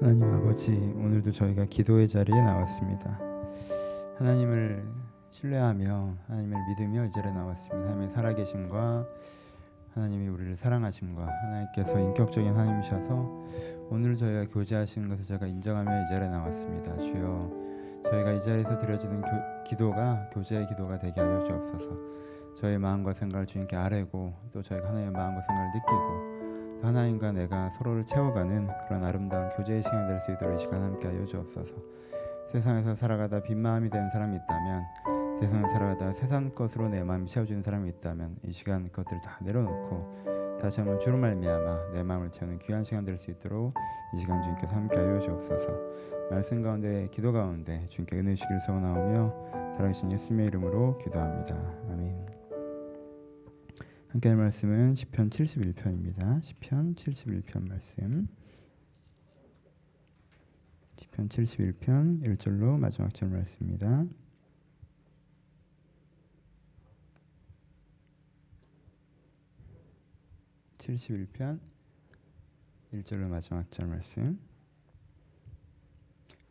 하나님 아버지 오늘도 저희가 기도의 자리에 나왔습니다. 하나님을 신뢰하며 하나님을 믿으며 이 자리에 나왔습니다. 하나님의 살아계심과 하나님이 우리를 사랑하심과 하나님께서 인격적인 하나님이셔서 오늘 저희가 교제하시는 것을 제가 인정하며 이 자리에 나왔습니다. 주여 저희가 이 자리에서 드려지는 교, 기도가 교제의 기도가 되게 하여 주옵소서. 저의 마음과 생각을 주님께 아뢰고 또 저희가 하나님의 마음과 생각을 느끼고 하나님과 내가 서로를 채워가는 그런 아름다운 교제의 시간이 될 수 있도록 이 시간 함께 하여 주옵소서. 세상에서 살아가다 빈 마음이 되는 사람이 있다면 세상을 살아가다 세상 것으로 내 마음이 채워지는 사람이 있다면 이 시간 것들을 다 내려놓고 다시 한번 주로 말미암아 내 마음을 채우는 귀한 시간 될 수 있도록 이 시간 주님께서 함께 하여 주옵소서. 말씀 가운데 기도 가운데 주님께 은혜 주기를 소원하오며 살아계신 예수님의 이름으로 기도합니다. 아멘. 함께 할 말씀은 시편 71편입니다. 시편 71편 말씀. 시편 71편 1절로 마지막 절 말씀입니다. (71편) 1절로 마지막 절 말씀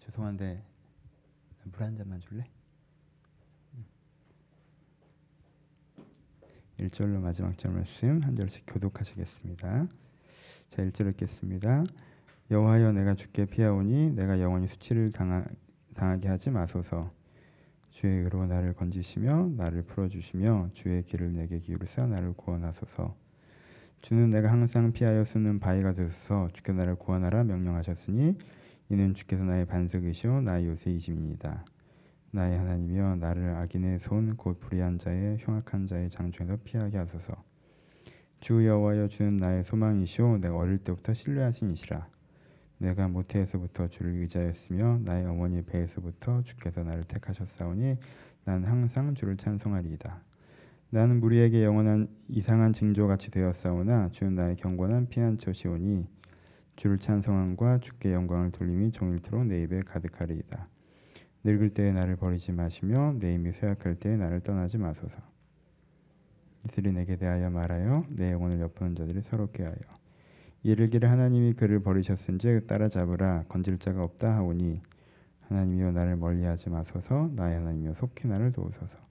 죄송한데 물 한 잔만 줄래? 1절로 마지막 절 말씀 한 절씩 교독하시겠습니다. 자, 1절 읽겠습니다. 여호와여 내가 주께 피하오니 내가 영원히 수치를 당하, 당하게 하지 마소서. 주의 의로 나를 건지시며 나를 풀어 주시며 주의 길을 내게 기울이사 나를 구원하소서. 주는 내가 항상 피하여 숨는 바위가 되소서 주께 나를 구원하라 명령하셨으니 이는 주께서 나의 반석이시오 나의 요새이심이니이다. 나의 하나님이여 나를 악인의 손 곧 불의한 자의 흉악한 자의 장중에서 피하게 하소서. 주 여호와여 주는 나의 소망이시오 내가 어릴 때부터 신뢰하신 이시라. 내가 모태에서부터 주를 의지하였으며 나의 어머니 배에서부터 주께서 나를 택하셨사오니 난 항상 주를 찬송하리이다. 나는 무리에게 영원한 이상한 징조같이 되었사오나 주는 나의 경건한 피난처시오니 주를 찬송함과 주께 영광을 돌림이 종일토록 내 입에 가득하리이다. 늙을 때에 나를 버리지 마시며 내 힘이 쇠약할 때에 나를 떠나지 마소서. 이슬이 내게 대하여 말하여 내 영혼을 엿보는 자들이 서럽게 하여. 이르기를 하나님이 그를 버리셨은즉 따라잡으라. 건질 자가 없다 하오니 하나님이여 나를 멀리하지 마소서. 나의 하나님이여 속히 나를 도우소서.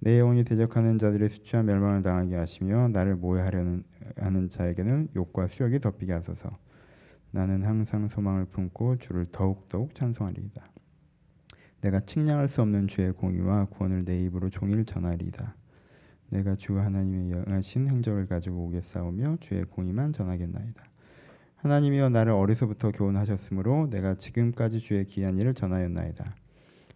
내 영혼이 대적하는 자들의 수치와 멸망을 당하게 하시며 나를 모해하려는 하는 자에게는 욕과 수욕이 덮이게 하소서. 나는 항상 소망을 품고 주를 더욱더욱 찬송하리이다 내가 측량할 수 없는 주의 공의와 구원을 내 입으로 종일 전하리이다. 내가 주 하나님의 영하신 행적을 가지고 오겠사오며 주의 공의만 전하겠나이다. 하나님이여 나를 어려서부터 교훈하셨으므로 내가 지금까지 주의 귀한 일을 전하였나이다.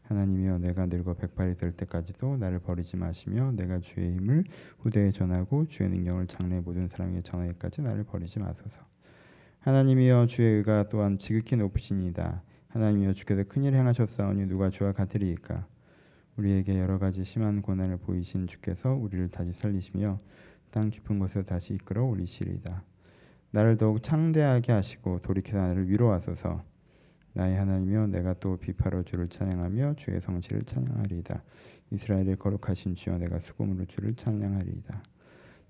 하나님이여 내가 늙어 백발이 될 때까지도 나를 버리지 마시며 내가 주의 힘을 후대에 전하고 주의 능력을 장래 모든 사람에게 전하기까지 나를 버리지 마소서. 하나님이여 주의 의가 또한 지극히 높으시니이다. 하나님이여 주께서 큰일 행하셨사오니 누가 주와 같으리이까 우리에게 여러 가지 심한 고난을 보이신 주께서 우리를 다시 살리시며 땅 깊은 곳에 다시 이끌어 올리시리이다. 나를 더욱 창대하게 하시고 돌이켜 나를 위로하소서. 나의 하나님이여 내가 또 비파로 주를 찬양하며 주의 성실을 찬양하리이다. 이스라엘의 거룩하신 주여 내가 수금으로 주를 찬양하리이다.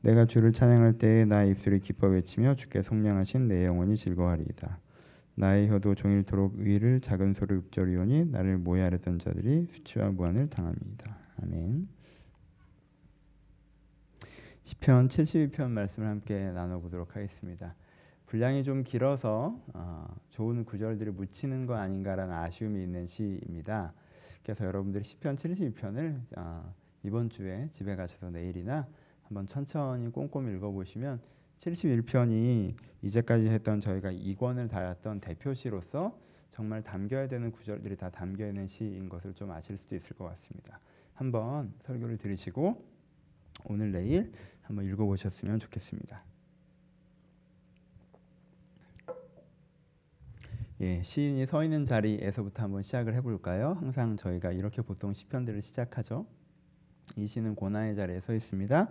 내가 주를 찬양할 때에 나의 입술이 기뻐 외치며 주께 속량하신 내 영혼이 즐거워하리이다. 나의 혀도 종일토록 의를 작은 소리 읊조리오니 나를 모해하려던 자들이 수치와 무한을 당합니다. 아멘. 시편 72편 말씀을 함께 나눠보도록 하겠습니다. 분량이 좀 길어서 어, 좋은 구절들이 묻히는 거 아닌가라는 아쉬움이 있는 시입니다. 그래서 여러분들이 시편 72편을 어, 이번 주에 집에 가셔서 내일이나 한번 천천히 꼼꼼히 읽어보시면 71편이 이제까지 했던 저희가 이권을 달았던 대표시로서 정말 담겨야 되는 구절들이 다 담겨 있는 시인 것을 좀 아실 수도 있을 것 같습니다. 한번 설교를 들으시고 오늘 내일 한번 읽어보셨으면 좋겠습니다. 예, 시인이 서 있는 자리에서부터 한번 시작을 해볼까요? 항상 저희가 이렇게 보통 시편들을 시작하죠. 이 시는 고난의 자리에 서 있습니다.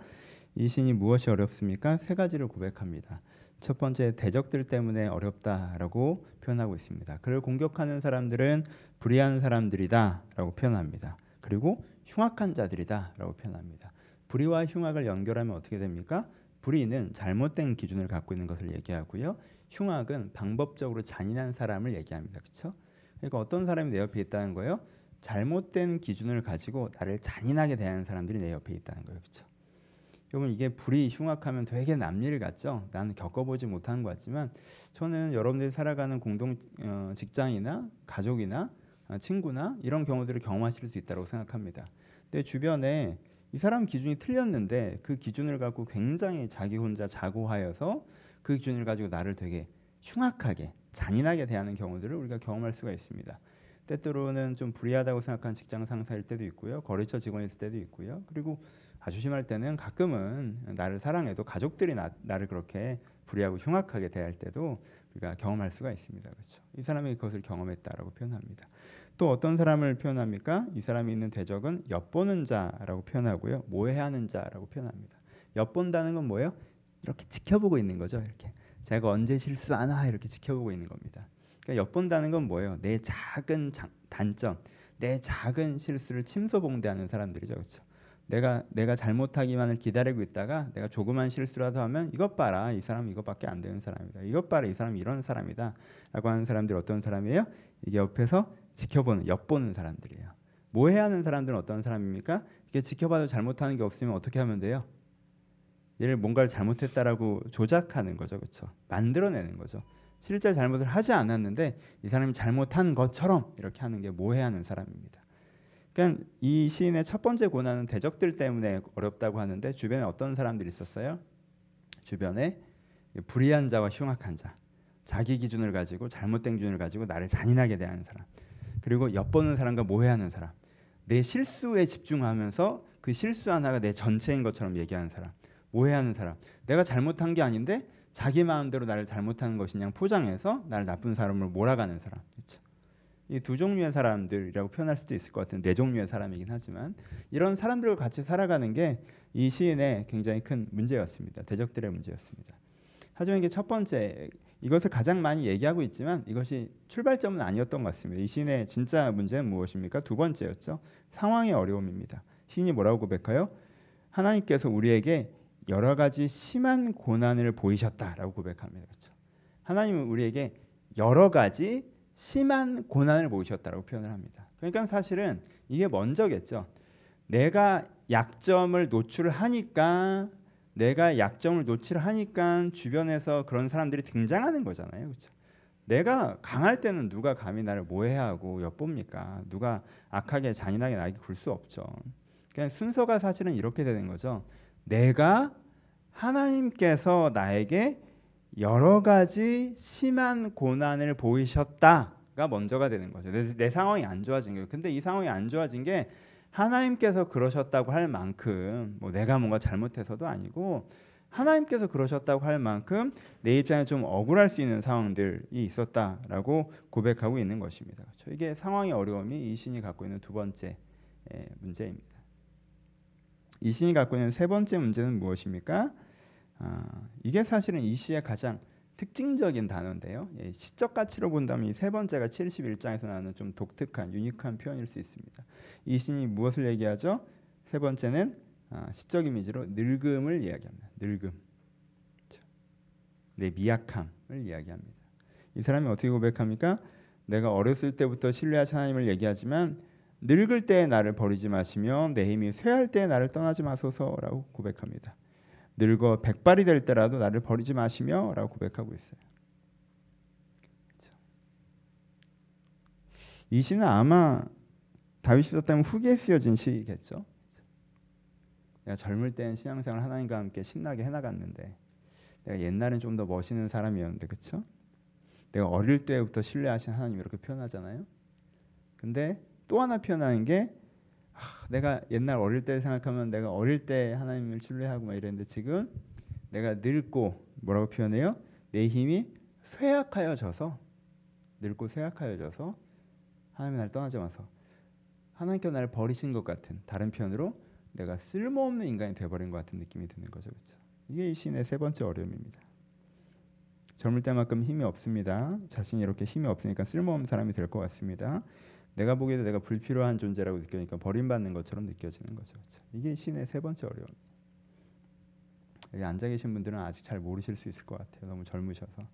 이 신이 무엇이 어렵습니까? 세 가지를 고백합니다. 첫 번째 대적들 때문에 어렵다라고 표현하고 있습니다. 그를 공격하는 사람들은 불의한 사람들이다라고 표현합니다. 그리고 흉악한 자들이다라고 표현합니다. 불의와 흉악을 연결하면 어떻게 됩니까? 불의는 잘못된 기준을 갖고 있는 것을 얘기하고요. 흉악은 방법적으로 잔인한 사람을 얘기합니다. 그렇죠? 그러니까 어떤 사람이 내 옆에 있다는 거예요? 잘못된 기준을 가지고 나를 잔인하게 대하는 사람들이 내 옆에 있다는 거예요. 그렇죠? 여러분 이게 불이 흉악하면 되게 남일 같죠? 나는 겪어보지 못한 것 같지만 저는 여러분들이 살아가는 공동 어, 직장이나 가족이나 어, 친구나 이런 경우들을 경험하실 수 있다고 생각합니다. 내 주변에 이 사람 기준이 틀렸는데 그 기준을 갖고 굉장히 자기 혼자 자고하여서 그 기준을 가지고 나를 되게 흉악하게 잔인하게 대하는 경우들을 우리가 경험할 수가 있습니다. 때때로는 좀 불리하다고 생각하는 직장 상사일 때도 있고요. 거래처 직원일 때도 있고요. 그리고 아주 심할 때는 가끔은 나를 사랑해도 가족들이 나, 나를 그렇게 불리하고 흉악하게 대할 때도 우리가 경험할 수가 있습니다. 그렇죠? 이 사람이 그것을 경험했다라고 표현합니다. 또 어떤 사람을 표현합니까? 이 사람이 있는 대적은 엿보는 자라고 표현하고요. 모해하는 자라고 표현합니다. 엿본다는 건 뭐예요? 이렇게 지켜보고 있는 거죠. 이렇게 제가 언제 실수 하나 이렇게 지켜보고 있는 겁니다. 그러니까 엿본다는 건 뭐예요? 내 작은 장, 단점, 내 작은 실수를 침소봉대하는 사람들이죠, 그렇죠? 내가 내가 잘못하기만을 기다리고 있다가 내가 조그만 실수라도 하면 이것 봐라 이 사람 이것밖에 안 되는 사람이다 이것 봐라 이 사람 이런 사람이다라고 하는 사람들이 어떤 사람이에요? 이게 옆에서 지켜보는 엿보는 사람들이에요. 모해하는 사람들은 어떤 사람입니까? 이게 지켜봐도 잘못하는 게 없으면 어떻게 하면 돼요? 얘를 뭔가를 잘못했다라고 조작하는 거죠, 그렇죠? 만들어내는 거죠. 실제 잘못을 하지 않았는데 이 사람이 잘못한 것처럼 이렇게 하는 게 모해하는 사람입니다. 그러니까 이 시인의 첫 번째 고난은 대적들 때문에 어렵다고 하는데 주변에 어떤 사람들이 있었어요? 주변에 불의한 자와 흉악한 자, 자기 기준을 가지고 잘못된 기준을 가지고 나를 잔인하게 대하는 사람, 그리고 엿보는 사람과 모해하는 사람, 내 실수에 집중하면서 그 실수 하나가 내 전체인 것처럼 얘기하는 사람, 모해하는 사람, 내가 잘못한 게 아닌데 자기 마음대로 나를 잘못하는 것이냐 포장해서 나를 나쁜 사람을 몰아가는 사람, 그렇죠? 이 두 종류의 사람들이라고 표현할 수도 있을 것 같은 네 종류의 사람이긴 하지만 이런 사람들과 같이 살아가는 게 이 시인의 굉장히 큰 문제였습니다. 대적들의 문제였습니다. 하지만 이게 첫 번째 이것을 가장 많이 얘기하고 있지만 이것이 출발점은 아니었던 것 같습니다. 이 시인의 진짜 문제는 무엇입니까? 두 번째였죠. 상황의 어려움입니다. 시인이 뭐라고 고백해요? 하나님께서 우리에게 여러 가지 심한 고난을 보이셨다라고 고백합니다. 그렇죠? 하나님은 우리에게 여러 가지 심한 고난을 보이셨다고 표현을 합니다. 그러니까 사실은 이게 먼저겠죠. 내가 약점을 노출하니까 내가 약점을 노출하니까 주변에서 그런 사람들이 등장하는 거잖아요. 그렇죠? 내가 강할 때는 누가 감히 나를 모해하고 엿봅니까? 누가 악하게 잔인하게 나에게 굴 수 없죠. 그냥 순서가 사실은 이렇게 되는 거죠. 내가 하나님께서 나에게 여러 가지 심한 고난을 보이셨다가 먼저가 되는 거죠. 내, 내 상황이 안 좋아진 거예요. 근데 이 상황이 안 좋아진 게 하나님께서 그러셨다고 할 만큼 뭐 내가 뭔가 잘못해서도 아니고 하나님께서 그러셨다고 할 만큼 내 입장에 좀 억울할 수 있는 상황들이 있었다라고 고백하고 있는 것입니다. 그렇죠? 이게 상황의 어려움이 이 신이 갖고 있는 두 번째 문제입니다. 이 신이 갖고 있는 세 번째 문제는 무엇입니까? 아, 이게 사실은 이 시의 가장 특징적인 단어인데요. 예, 시적 가치로 본다면 이 세 번째가 71장에서 나오는 좀 독특한 유니크한 표현일 수 있습니다. 이 신이 무엇을 얘기하죠? 세 번째는 아, 시적 이미지로 늙음을 이야기합니다. 늙음. 그렇죠. 내 미약함을 이야기합니다. 이 사람이 어떻게 고백합니까? 내가 어렸을 때부터 신뢰하신 하나님을 얘기하지만 늙을 때 나를 버리지 마시며 내 힘이 쇠할 때 나를 떠나지 마소서라고 고백합니다. 늙어 백발이 될 때라도 나를 버리지 마시며라고 고백하고 있어요. 그렇죠. 이 시는 아마 다윗이 썼다면 후기에 쓰여진 시겠죠. 내가 젊을 땐 신앙생활 하나님과 함께 신나게 해나갔는데 내가 옛날엔 좀 더 멋있는 사람이었는데 그렇죠? 내가 어릴 때부터 신뢰하신 하나님 이렇게 표현하잖아요. 근데 또 하나 표현하는 게 내가 옛날 어릴 때 생각하면 내가 어릴 때 하나님을 신뢰하고 막 이랬는데 지금 내가 늙고 뭐라고 표현해요? 내 힘이 쇠약하여져서 늙고 쇠약하여져서 하나님이 나를 떠나지 마서 하나님께서 나를 버리신 것 같은 다른 표현으로 내가 쓸모없는 인간이 되어버린 것 같은 느낌이 드는 거죠, 그렇죠? 이게 이 시인의 세 번째 어려움입니다. 젊을 때만큼 힘이 없습니다. 자신이 이렇게 힘이 없으니까 쓸모없는 사람이 될 것 같습니다. 내가 보기에도 내가 불필요한 존재라고 느끼니까 버림받는 것처럼 느껴지는 거죠. 그렇죠? 이게 신의 세 번째 어려움. 여기 앉아 계신 분들은 아직 잘 모르실 수 있을 것 같아요. 너무 젊으셔서.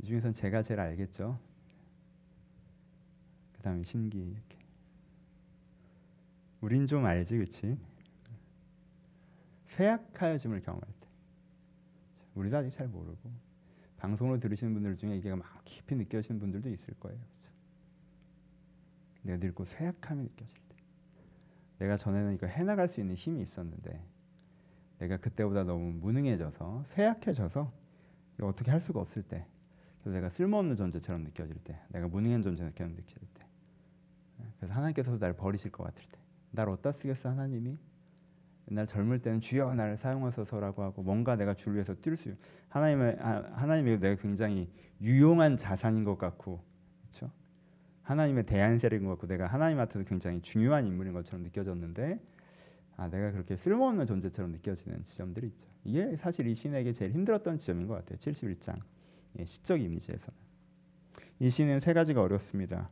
이 중에선 제가 제일 알겠죠. 그다음에 신기 이렇게. 우린 좀 알지, 그렇지? 쇠약하여짐을 경험할 때, 우리도 아직 잘 모르고 방송으로 들으시는 분들 중에 이게 막 깊이 느껴지는 분들도 있을 거예요. 그렇죠? 내가 늙고 쇠약함이 느껴질 때, 내가 전에는 이거 해나갈 수 있는 힘이 있었는데, 내가 그때보다 너무 무능해져서 쇠약해져서 어떻게 할 수가 없을 때, 그래서 내가 쓸모없는 존재처럼 느껴질 때, 내가 무능한 존재처럼 느껴질 때, 그래서 하나님께서도 날 버리실 것 같을 때, 날 어디다 쓰겠어 하나님이? 옛날 젊을 때는 주여 나를 사용하소서라고 하고 뭔가 내가 주를 위해서 뛸 수, 하나님의 하나님이 내가 굉장히 유용한 자산인 것 같고, 그렇죠? 하나님의 대안셀인 것 같고 내가 하나님한테도 굉장히 중요한 인물인 것처럼 느껴졌는데, 아 내가 그렇게 쓸모없는 존재처럼 느껴지는 지점들이 있죠. 이게 사실 이 신에게 제일 힘들었던 지점인 것 같아요. 71장. 예, 시적 이미지에서는 이 시는 세 가지가 어렵습니다.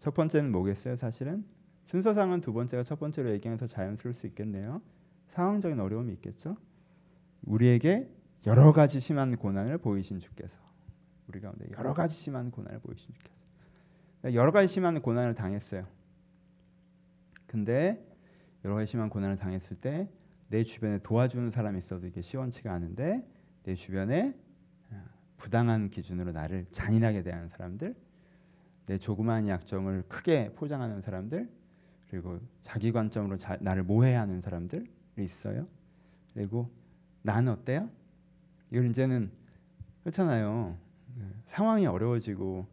첫 번째는 뭐겠어요? 사실은 순서상은 두 번째가 첫 번째로 얘기하면서 자연스러울 수 있겠네요. 상황적인 어려움이 있겠죠. 우리에게 여러 가지 심한 고난을 보이신 주께서 우리 가운데 여러 가지 심한 고난을 보이신 주께서 여러 가지 심한 고난을 당했어요. 근데 여러 가지 심한 고난을 당했을 때 내 주변에 도와주는 사람이 있어도 이게 시원치가 않은데 내 주변에 부당한 기준으로 나를 잔인하게 대하는 사람들, 내 조그마한 약점을 크게 포장하는 사람들, 그리고 자기 관점으로 자, 나를 모해하는 사람들이 있어요. 그리고 나는 어때요? 이걸 이제는 그렇잖아요. 상황이 어려워지고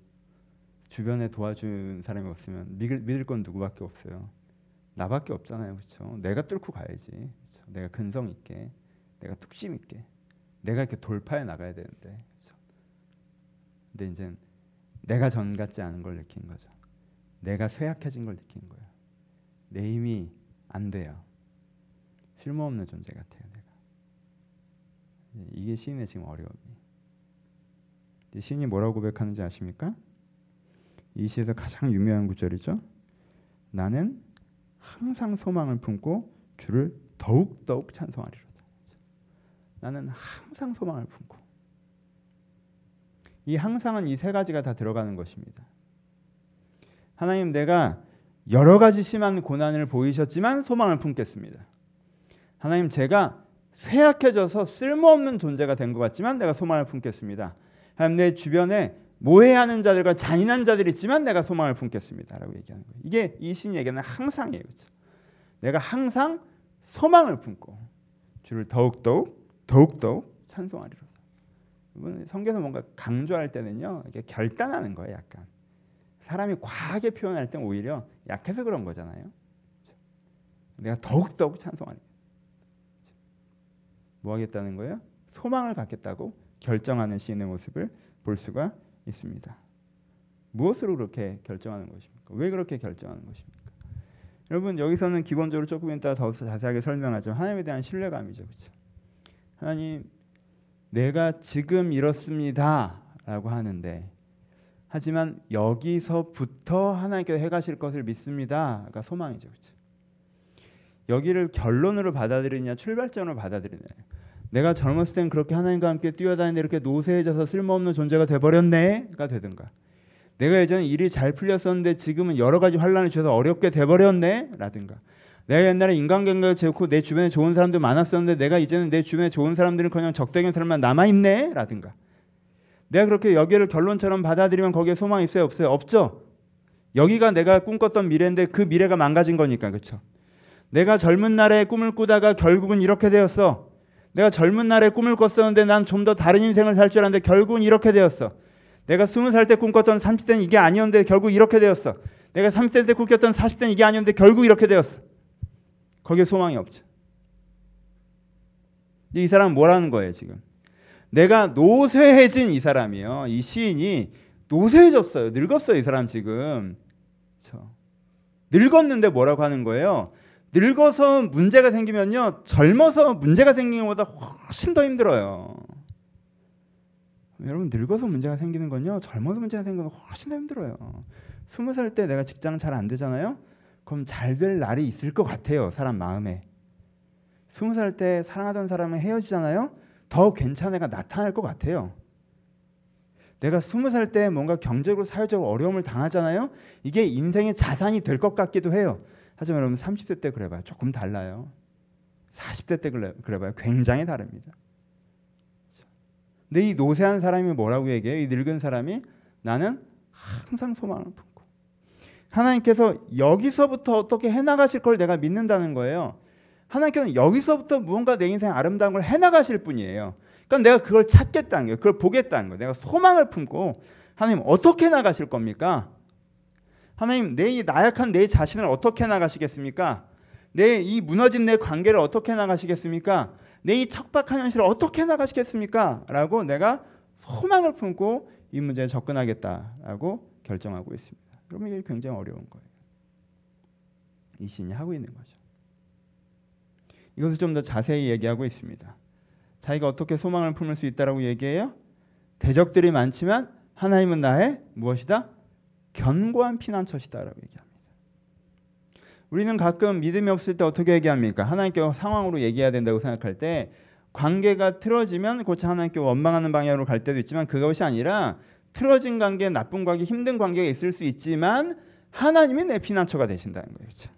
주변에 도와준 사람이 없으면 믿을, 믿을 건 누구밖에 없어요. 나밖에 없잖아요, 그렇죠? 내가 뚫고 가야지. 그렇죠? 내가 근성 있게, 내가 뚝심 있게, 내가 이렇게 돌파해 나가야 되는데, 그렇죠? 근데 이제 내가 전 같지 않은 걸 느낀 거죠. 내가 쇠약해진 걸 느낀 거예요. 내 힘이 안 돼요. 쓸모없는 존재 같아요, 내가. 이게 시인의 지금 어려움이. 시인이 뭐라고 고백하는지 아십니까? 이 시에서 가장 유명한 구절이죠. 나는 항상 소망을 품고 주를 더욱 더욱 찬송하리로다. 나는 항상 소망을 품고 이 항상은 이 세 가지가 다 들어가는 것입니다. 하나님 내가 여러 가지 심한 고난을 보이셨지만 소망을 품겠습니다. 하나님 제가 쇠약해져서 쓸모없는 존재가 된 것 같지만 내가 소망을 품겠습니다. 하나님 내 주변에 모해하는 자들과 잔인한 자들이 있지만 내가 소망을 품겠습니다라고 얘기하는 거예요. 이게 이 신에게는 항상이에요. 그렇죠? 내가 항상 소망을 품고 주를 더욱더욱 더욱더욱 찬송하리로. 성경에서 뭔가 강조할 때는요 이게 결단하는 거예요 약간 사람이 과하게 표현할 땐 오히려 약해서 그런 거잖아요. 그렇죠? 내가 더욱더욱 찬송하는 뭐 하겠다는 거예요? 소망을 갖겠다고 결정하는 시인의 모습을 볼 수가 있습니다. 무엇으로 그렇게 결정하는 것입니까? 왜 그렇게 결정하는 것입니까? 여러분 여기서는 기본적으로 조금 이따 더 자세하게 설명하지만 하나님에 대한 신뢰감이죠. 그렇죠? 하나님 내가 지금 이렇습니다라고 하는데 하지만 여기서부터 하나님께서 해가실 것을 믿습니다가 그러니까 소망이죠, 그렇죠? 여기를 결론으로 받아들이냐 출발점으로 받아들이냐. 내가 젊었을 땐 그렇게 하나님과 함께 뛰어다니는데 이렇게 노쇠해져서 쓸모없는 존재가 돼버렸네가 되든가. 내가 예전에 일이 잘 풀렸었는데 지금은 여러 가지 환란을 주셔서 어렵게 돼버렸네라든가. 내가 옛날에 인간관계가 좋고 내 주변에 좋은 사람들 많았었는데 내가 이제는 내 주변에 좋은 사람들은 그냥 적대적인 사람만 남아 있네 라든가. 내가 그렇게 여기를 결론처럼 받아들이면 거기에 소망이 있어요 없어요 없죠. 여기가 내가 꿈꿨던 미래인데 그 미래가 망가진 거니까 그렇죠. 내가 젊은 날에 꿈을 꾸다가 결국은 이렇게 되었어. 내가 젊은 날에 꿈을 꿨었는데 난 좀 더 다른 인생을 살 줄 알았는데 결국은 이렇게 되었어. 내가 스무 살 때 꿈꿨던 30대는 이게 아니었는데 결국 이렇게 되었어. 내가 30대 때 꿈꿨던 40대는 이게 아니었는데 결국 이렇게 되었어. 거기에 소망이 없죠. 이 사람은 뭐라는 거예요, 지금? 내가 노쇠해진 이 사람이요. 이 시인이 노쇠해졌어요. 늙었어요, 이 사람 지금. 늙었는데 뭐라고 하는 거예요? 늙어서 문제가 생기면요. 젊어서 문제가 생기는 것보다 훨씬 더 힘들어요. 여러분 늙어서 문제가 생기는 건요. 젊어서 문제가 생기는 건 훨씬 더 힘들어요. 스무 살 때 내가 직장 잘 안 되잖아요. 그럼 잘 될 날이 있을 것 같아요. 사람 마음에. 스무 살 때 사랑하던 사람은 헤어지잖아요. 더 괜찮은 애가 나타날 것 같아요. 내가 스무 살 때 뭔가 경제적으로 사회적으로 어려움을 당하잖아요. 이게 인생의 자산이 될 것 같기도 해요. 하지만 여러분 30대 때 그래봐요. 조금 달라요. 40대 때 그래, 그래봐요. 굉장히 다릅니다. 근데 이 노쇠한 사람이 뭐라고 얘기해요? 이 늙은 사람이 나는 항상 소망을 품고 하나님께서 여기서부터 어떻게 해나가실 걸 내가 믿는다는 거예요. 하나님께서는 여기서부터 무언가 내 인생 아름다운 걸 해나가실 분이에요. 그러니까 내가 그걸 찾겠다는 거예요. 그걸 보겠다는 거예요. 내가 소망을 품고 하나님 어떻게 나가실 겁니까? 하나님 내 나약한 내 자신을 어떻게 나가시겠습니까? 내 이 무너진 내 관계를 어떻게 나가시겠습니까? 내 이 척박한 현실을 어떻게 나가시겠습니까? 라고 내가 소망을 품고 이 문제에 접근하겠다라고 결정하고 있습니다. 그러면 이게 굉장히 어려운 거예요. 이 신이 하고 있는 거죠. 이것을 좀 더 자세히 얘기하고 있습니다. 자기가 어떻게 소망을 품을 수 있다라고 얘기해요? 대적들이 많지만 하나님은 나의 무엇이다? 견고한 피난처시다라고 얘기합니다. 우리는 가끔 믿음이 없을 때 어떻게 얘기합니까? 하나님께 상황으로 얘기해야 된다고 생각할 때 관계가 틀어지면 고차 하나님께 원망하는 방향으로 갈 때도 있지만 그것이 아니라 틀어진 관계, 나쁜 관계, 힘든 관계가 있을 수 있지만 하나님이 내 피난처가 되신다는 거예요. 그렇죠?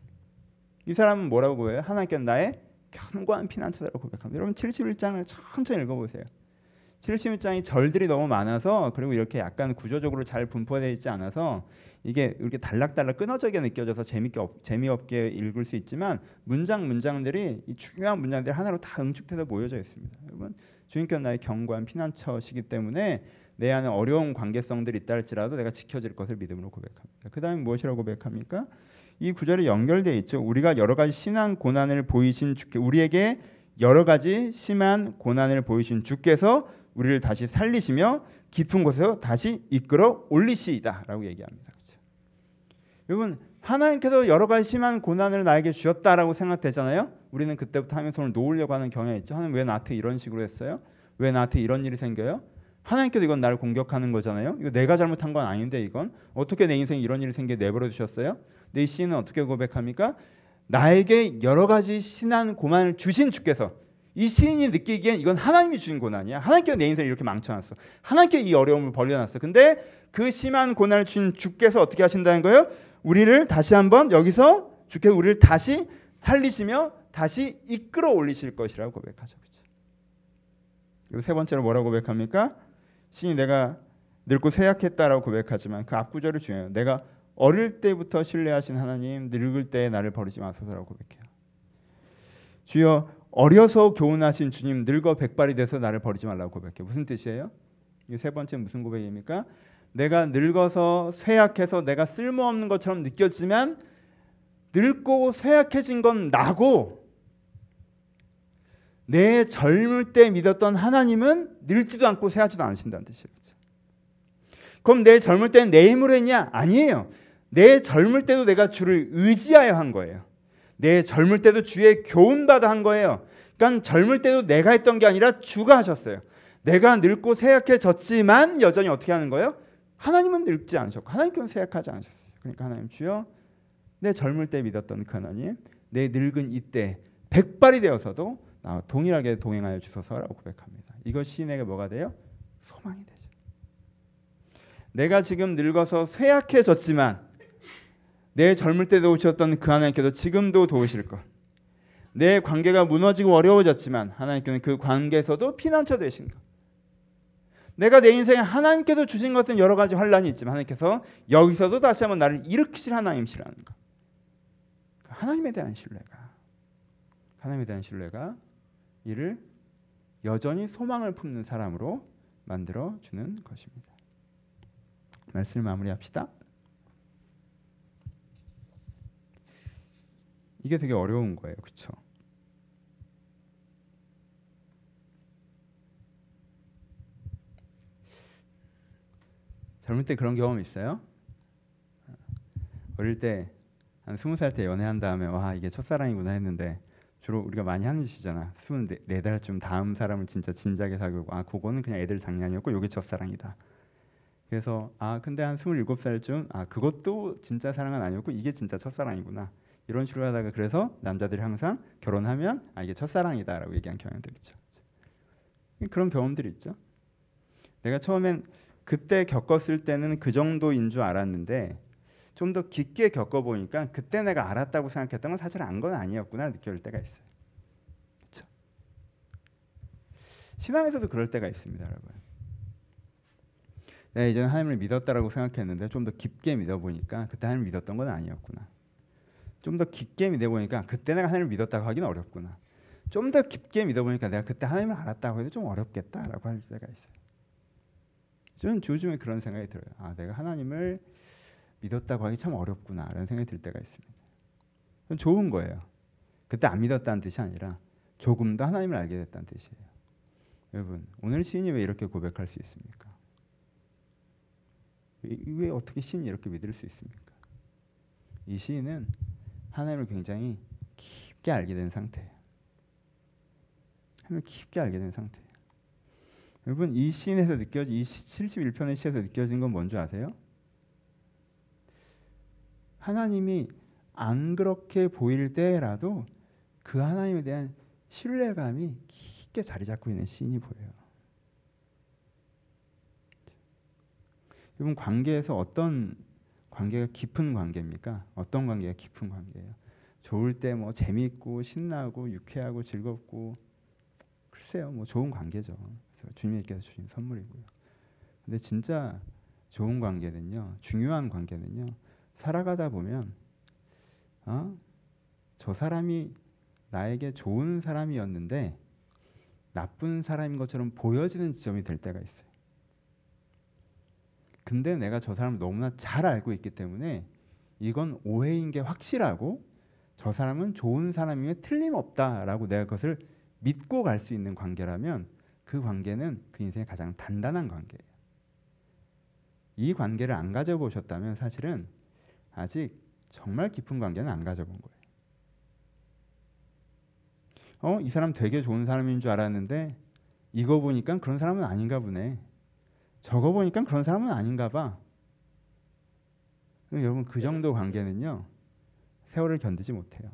이 사람은 뭐라고 보여요? 하나님께 나의 견고한 피난처다라고 고백합니다. 여러분 71장을 천천히 읽어보세요. 71장이 절들이 너무 많아서 그리고 이렇게 약간 구조적으로 잘 분포되어 있지 않아서 이게 이렇게 달락달락 끊어져게 느껴져서 재밌게 없, 재미없게 읽을 수 있지만 문장 문장들이 이 중요한 문장들 하나로 다 응축돼서 모여져 있습니다. 여러분 주님께 나의 견고한 피난처시기 때문에 내 안에 어려운 관계성들이 있다 할지라도 내가 지켜질 것을 믿음으로 고백합니다. 그 다음에 무엇이라고 고백합니까? 이 구절이 연결되어 있죠. 우리가 여러 가지 심한 고난을 보이신 주께 우리에게 여러 가지 심한 고난을 보이신 주께서 우리를 다시 살리시며 깊은 곳에서 다시 이끌어 올리시이다라고 얘기합니다. 그렇죠? 여러분 하나님께서 여러 가지 심한 고난을 나에게 주셨다라고 생각되잖아요. 우리는 그때부터 하나님 손을 놓으려고 하는 경향이 있죠. 하나님 왜 나한테 이런 식으로 했어요? 왜 나한테 이런 일이 생겨요? 하나님께서 이건 나를 공격하는 거잖아요. 이거 내가 잘못한 건 아닌데 이건 어떻게 내 인생에 이런 일이 생겨 내버려 두셨어요? 내 시인은 어떻게 고백합니까? 나에게 여러 가지 신한 고난을 주신 주께서 이 시인이 느끼기엔 이건 하나님이 주신 고난이야. 하나님께서 내 인생을 이렇게 망쳐놨어. 하나님께 이 어려움을 벌려놨어. 근데 그 심한 고난을 주신 주께서 어떻게 하신다는 거예요? 우리를 다시 한번 여기서 주께서 우리를 다시 살리시며 다시 이끌어 올리실 것이라고 고백하죠. 그렇죠? 그리고 세 번째로 뭐라고 고백합니까? 신이 내가 늙고 쇠약했다라고 고백하지만 그 앞구절이 중요해요. 내가 어릴 때부터 신뢰하신 하나님 늙을 때 나를 버리지 마소서라고 고백해요. 주여 어려서 교훈하신 주님 늙어 백발이 돼서 나를 버리지 말라고 고백해요. 무슨 뜻이에요? 이 세 번째 무슨 고백입니까? 내가 늙어서 쇠약해서 내가 쓸모없는 것처럼 느껴지면 늙고 쇠약해진 건 나고 내 젊을 때 믿었던 하나님은 늙지도 않고 쇠하지도 않으신다는 뜻이에요. 그럼 내 젊을 때는 내 힘으로 했냐? 아니에요. 내 젊을 때도 내가 주를 의지하여 한 거예요. 내 젊을 때도 주의 교훈받아 한 거예요. 그러니까 젊을 때도 내가 했던 게 아니라 주가 하셨어요. 내가 늙고 쇠약해졌지만 여전히 어떻게 하는 거예요? 하나님은 늙지 않으셨고 하나님께는 쇠약하지 않으셨어요. 그러니까 하나님 주여 내 젊을 때 믿었던 그 하나님 내 늙은 이때 백발이 되어서도 동일하게 동행하여 주소서라고 고백합니다. 이것 시인에게 뭐가 돼요? 소망이 되죠. 내가 지금 늙어서 쇠약해졌지만 내 젊을 때 도우셨던 그 하나님께서 지금도 도우실 것. 내 관계가 무너지고 어려워졌지만 하나님께는 그 관계에서도 피난처 되신 것. 내가 내 인생에 하나님께서 주신 것은 여러 가지 환란이 있지만 하나님께서 여기서도 다시 한번 나를 일으키실 하나님이시라는 것. 그 하나님에 대한 신뢰가 하나님에 대한 신뢰가 이를 여전히 소망을 품는 사람으로 만들어 주는 것입니다. 말씀을 마무리합시다. 이게 되게 어려운 거예요. 그렇죠? 젊을 때 그런 경험 있어요? 어릴 때 한 스무 살 때 연애한 다음에 와 이게 첫사랑이구나 했는데 주로 우리가 많이 하는 짓이잖아. 스물 네 달쯤 다음 사람을 진짜 진작에 사귀고 아 그거는 그냥 애들 장난이었고 요게 첫사랑이다. 그래서 아 근데 한 스물일곱 살쯤 아 그것도 진짜 사랑은 아니었고 이게 진짜 첫사랑이구나. 이런 식으로 하다가 그래서 남자들이 항상 결혼하면 아 이게 첫사랑이다라고 얘기한 경향들 있죠. 그런 경험들이 있죠. 내가 처음엔 그때 겪었을 때는 그 정도인 줄 알았는데 좀 더 깊게 겪어보니까 그때 내가 알았다고 생각했던 건 사실 안 건 아니었구나 느껴질 때가 있어요. 그렇죠? 신앙에서도 그럴 때가 있습니다, 여러분. 내가 이제는 하나님을 믿었다라고 생각했는데 좀 더 깊게 믿어보니까 그때 하나님을 믿었던 건 아니었구나. 좀 더 깊게 믿어보니까 그때 내가 하나님을 믿었다고 하기는 어렵구나. 좀 더 깊게 믿어보니까 내가 그때 하나님을 알았다고 해도 좀 어렵겠다라고 할 때가 있어요. 저는 요즘에 그런 생각이 들어요. 아, 내가 하나님을 믿었다고 하기 참 어렵구나라는 생각이 들 때가 있습니다. 좋은 거예요. 그때 안 믿었다는 뜻이 아니라 조금 더 하나님을 알게 됐다는 뜻이에요. 여러분, 오늘 시인이 왜 이렇게 고백할 수 있습니까? 왜, 왜 어떻게 시인이 이렇게 믿을 수 있습니까? 이 시인은 하나님을 굉장히 깊게 알게 된 상태예요. 하나님을 깊게 알게 된 상태예요. 여러분 이 시인에서 느껴지 이 71편의 시에서 느껴진 건 뭔지 아세요? 하나님이 안 그렇게 보일 때라도 그 하나님에 대한 신뢰감이 깊게 자리 잡고 있는 시인이 보여요. 여러분 관계에서 어떤 관계가 깊은 관계입니까? 어떤 관계가 깊은 관계예요? 좋을 때 뭐 재미있고 신나고 유쾌하고 즐겁고 글쎄요 뭐 좋은 관계죠. 주님께서 주신 선물이고요. 근데 진짜 좋은 관계는요, 중요한 관계는요, 살아가다 보면, 어? 저 사람이 나에게 좋은 사람이었는데 나쁜 사람인 것처럼 보여지는 지점이 될 때가 있어요. 근데 내가 저 사람을 너무나 잘 알고 있기 때문에 이건 오해인 게 확실하고 저 사람은 좋은 사람임에 틀림없다라고 내가 그것을 믿고 갈 수 있는 관계라면 그 관계는 그 인생의 가장 단단한 관계예요. 이 관계를 안 가져보셨다면 사실은 아직 정말 깊은 관계는 안 가져본 거예요. 어, 이 사람 되게 좋은 사람인 줄 알았는데 이거 보니까 그런 사람은 아닌가 보네. 저거 보니까 그런 사람은 아닌가 봐. 여러분 그 정도 관계는요. 세월을 견디지 못해요.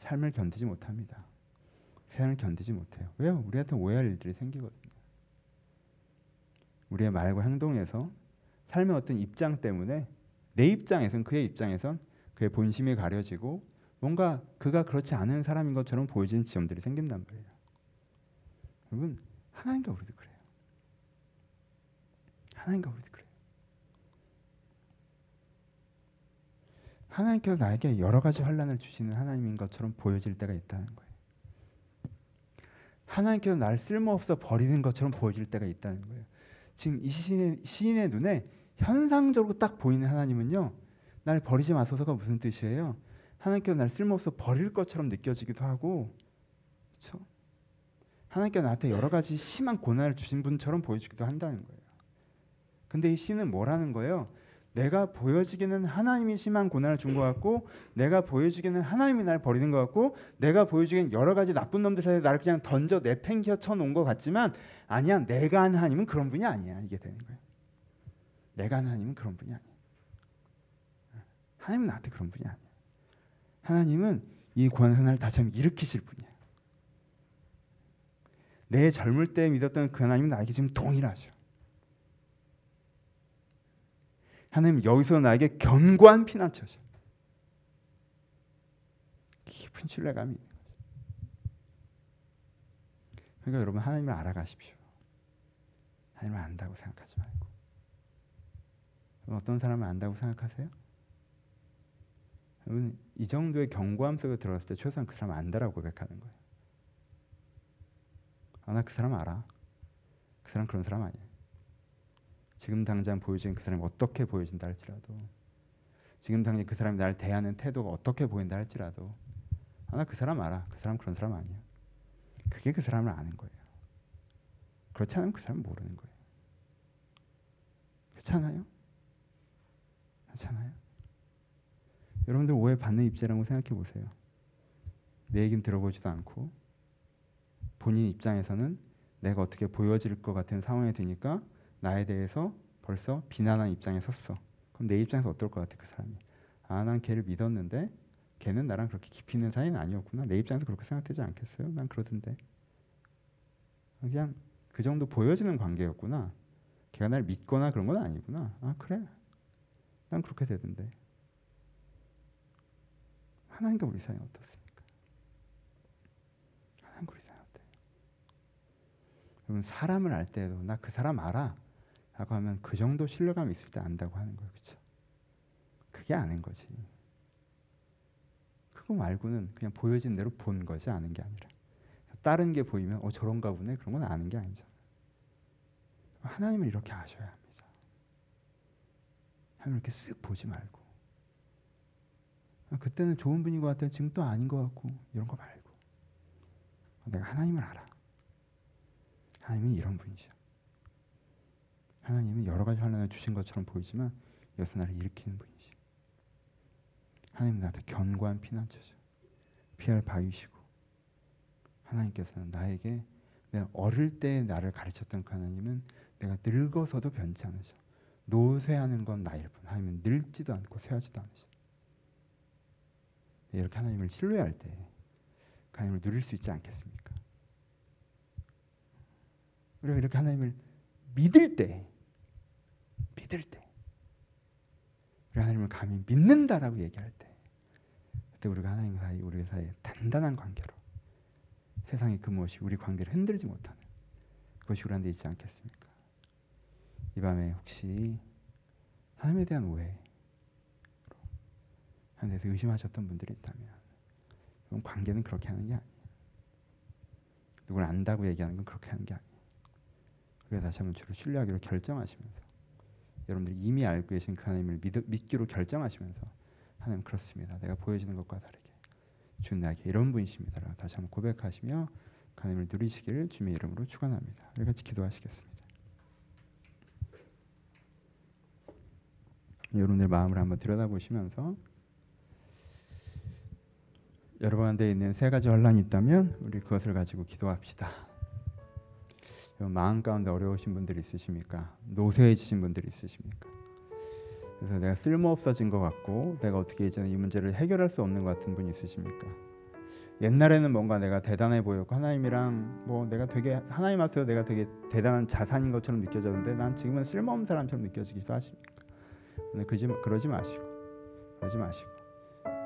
삶을 견디지 못합니다. 세상을 견디지 못해요. 왜요? 우리한테 오해할 일들이 생기거든요. 우리의 말과 행동에서 삶의 어떤 입장 때문에 내 입장에선 그의 입장에선 그의 본심이 가려지고 뭔가 그가 그렇지 않은 사람인 것처럼 보여지는 지점들이 생긴단 말이에요. 여러분 하나님과 우리도 그래요. 하나님과 우리도 그래요. 하나님께서 나에게 여러 가지 환란을 주시는 하나님인 것처럼 보여질 때가 있다는 거예요. 하나님께서 날 쓸모없어 버리는 것처럼 보여질 때가 있다는 거예요. 지금 이 시인의, 시인의 눈에 현상적으로 딱 보이는 하나님은요. 날 버리지 마소서가 무슨 뜻이에요? 하나님께서 날 쓸모없어 버릴 것처럼 느껴지기도 하고 그렇죠? 하나님께서 나한테 여러 가지 심한 고난을 주신 분처럼 보여지기도 한다는 거예요. 근데 이 시는 뭐라는 거예요? 내가 보여지기는 하나님이 심한 고난을 준 것 같고 내가 보여지기는 하나님이 날 버리는 것 같고 내가 보여지기는 여러 가지 나쁜 놈들 사이에 나를 그냥 던져 내팽겨 쳐놓은 것 같지만 아니야 내가 하는 하나님은 그런 분이 아니야 이게 되는 거예요 내가 하나님은 그런 분이 아니야 하나님은 나한테 그런 분이 아니야 하나님은 이 고난 나를 다시 한번 일으키실 분이야 내 젊을 때 믿었던 그 하나님은 나에게 지금 동일하죠 하나님 여기서 나에게 견고한 피난처죠. 깊은 신뢰감이. 그러니까 여러분 하나님을 알아가십시오. 하나님을 안다고 생각하지 말고. 어떤 사람을 안다고 생각하세요? 여러분 이 정도의 견고함 속에 들어갔을 때 최소한 그 사람 안다라고 고백하는 거예요. 아, 나 그 사람 알아. 그 사람 그런 사람 아니야. 지금 당장 보여지는 그 사람이 어떻게 보여진다 할지라도 지금 당장 그 사람이 나를 대하는 태도가 어떻게 보인다 할지라도 아, 나 그 사람 알아. 그 사람 그런 사람 아니야. 그게 그 사람을 아는 거예요. 그렇지 않으면 그 사람 모르는 거예요. 그렇잖아요? 그렇잖아요? 여러분들 오해 받는 입장이라고 생각해 보세요. 내 얘기는 들어보지도 않고 본인 입장에서는 내가 어떻게 보여질 것 같은 상황이 되니까 나에 대해서 벌써 비난한 입장에 섰어. 그럼 내 입장에서 어떨 것 같아 그 사람이? 아, 난 걔를 믿었는데 걔는 나랑 그렇게 깊이 있는 사이는 아니었구나. 내 입장에서 그렇게 생각되지 않겠어요? 난 그러던데. 그냥 그 정도 보여지는 관계였구나. 걔가 날 믿거나 그런 건 아니구나. 아 그래. 난 그렇게 되던데. 하나님과 우리 사이 어떻습니까? 하나님과 우리 사이 어때요? 여러분 사람을 알 때도 나 그 사람 알아. 라고 하면 그 정도 신뢰감 있을 때 안다고 하는 거예요. 그렇죠? 그게 아는 거지. 그거 말고는 그냥 보여진 대로 본 거지 아는 게 아니라. 다른 게 보이면 어 저런가 보네 그런 건 아는 게 아니잖아. 하나님을 이렇게 아셔야 합니다. 하나님 이렇게 쓱 보지 말고 그때는 좋은 분인 것 같아요. 지금 또 아닌 것 같고 이런 거 말고 내가 하나님을 알아. 하나님은 이런 분이죠. 하나님은 여러 가지 환란을 주신 것처럼 보이지만 여기서 나를 일으키는 분이시. 하나님은 나한테 견고한 피난처죠. 피할 바위시고 하나님께서는 나에게 내가 어릴 때 나를 가르쳤던 그 하나님은 내가 늙어서도 변치 않으셔. 노쇠하는 건 나일 뿐. 하나님은 늙지도 않고 쇠하지도 않으셔. 이렇게 하나님을 신뢰할 때 하나님을 누릴 수 있지 않겠습니까? 우리가 이렇게 하나님을 믿을 때 믿을 때 우리 하나님을 감히 믿는다라고 얘기할 때 그때 우리가 하나님 사이 우리 사이에 단단한 관계로 세상의 그 무엇이 우리 관계를 흔들지 못하는 그것이 우리한테 있지 않겠습니까? 이 밤에 혹시 하나님에 대한 오해 하나님에 대해서 의심하셨던 분들이 있다면 그럼 관계는 그렇게 하는 게 아니에요. 누굴 안다고 얘기하는 건 그렇게 하는 게 아니에요. 그래서 다시 한번 주를 신뢰하기로 결정하시면서 여러분들이 이미 알고 계신 그 하나님을 믿, 믿기로 결정하시면서 하나님 그렇습니다. 내가 보여지는 것과 다르게 주는 나에게 이런 분이십니다라고 다시 한번 고백하시며 그 하나님을 누리시기를 주님의 이름으로 축원합니다. 우리 같이 기도하시겠습니다. 여러분들 마음을 한번 들여다보시면서 여러분한테 있는 세 가지 혼란이 있다면 우리 그것을 가지고 기도합시다. 마음 가운데 어려우신 분들 있으십니까? 노쇠해지신 분들 있으십니까? 그래서 내가 쓸모 없어진 것 같고 내가 어떻게 이제 이 문제를 해결할 수 없는 것 같은 분 있으십니까? 옛날에는 뭔가 내가 대단해 보였고 하나님이랑 뭐 내가 되게 하나님 앞에서 내가 되게 대단한 자산인 것처럼 느껴졌는데 난 지금은 쓸모없는 사람처럼 느껴지기도 하십니까? 그러지, 그러지 마시고 그러지 마시고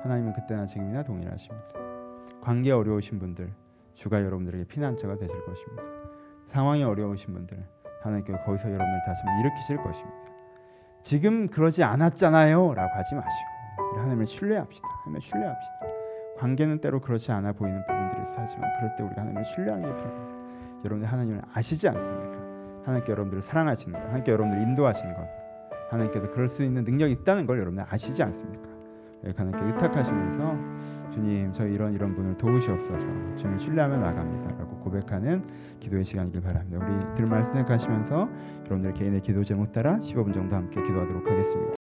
하나님은 그때나 지금이나 동일하십니다. 관계 어려우신 분들 주가 여러분들에게 피난처가 되실 것입니다. 상황이 어려우신 분들 하나님께 거기서 여러분들 다시 일으키실 것입니다. 지금 그러지 않았잖아요라고 하지 마시고 하나님을 신뢰합시다. 하나님을 신뢰합시다. 관계는 때로 그렇지 않아 보이는 부분들이 있어 하지만 그럴 때 우리가 하나님을 신뢰하는 게 필요합니다. 여러분들 하나님을 아시지 않습니까? 하나님께 여러분들을 사랑하시는 것, 하나님께 여러분들을 인도하시는 것, 하나님께서 그럴 수 있는 능력이 있다는 걸 여러분들 아시지 않습니까? 하나님께 의탁하시면서 주님 저희 이런 이런 분을 도우시옵소서 주님 신뢰하며 나갑니다라고 고백하는 기도의 시간이길 바랍니다. 우리 들 말씀 가시면서 여러분들 개인의 기도 제목 따라 15분 정도 함께 기도하도록 하겠습니다.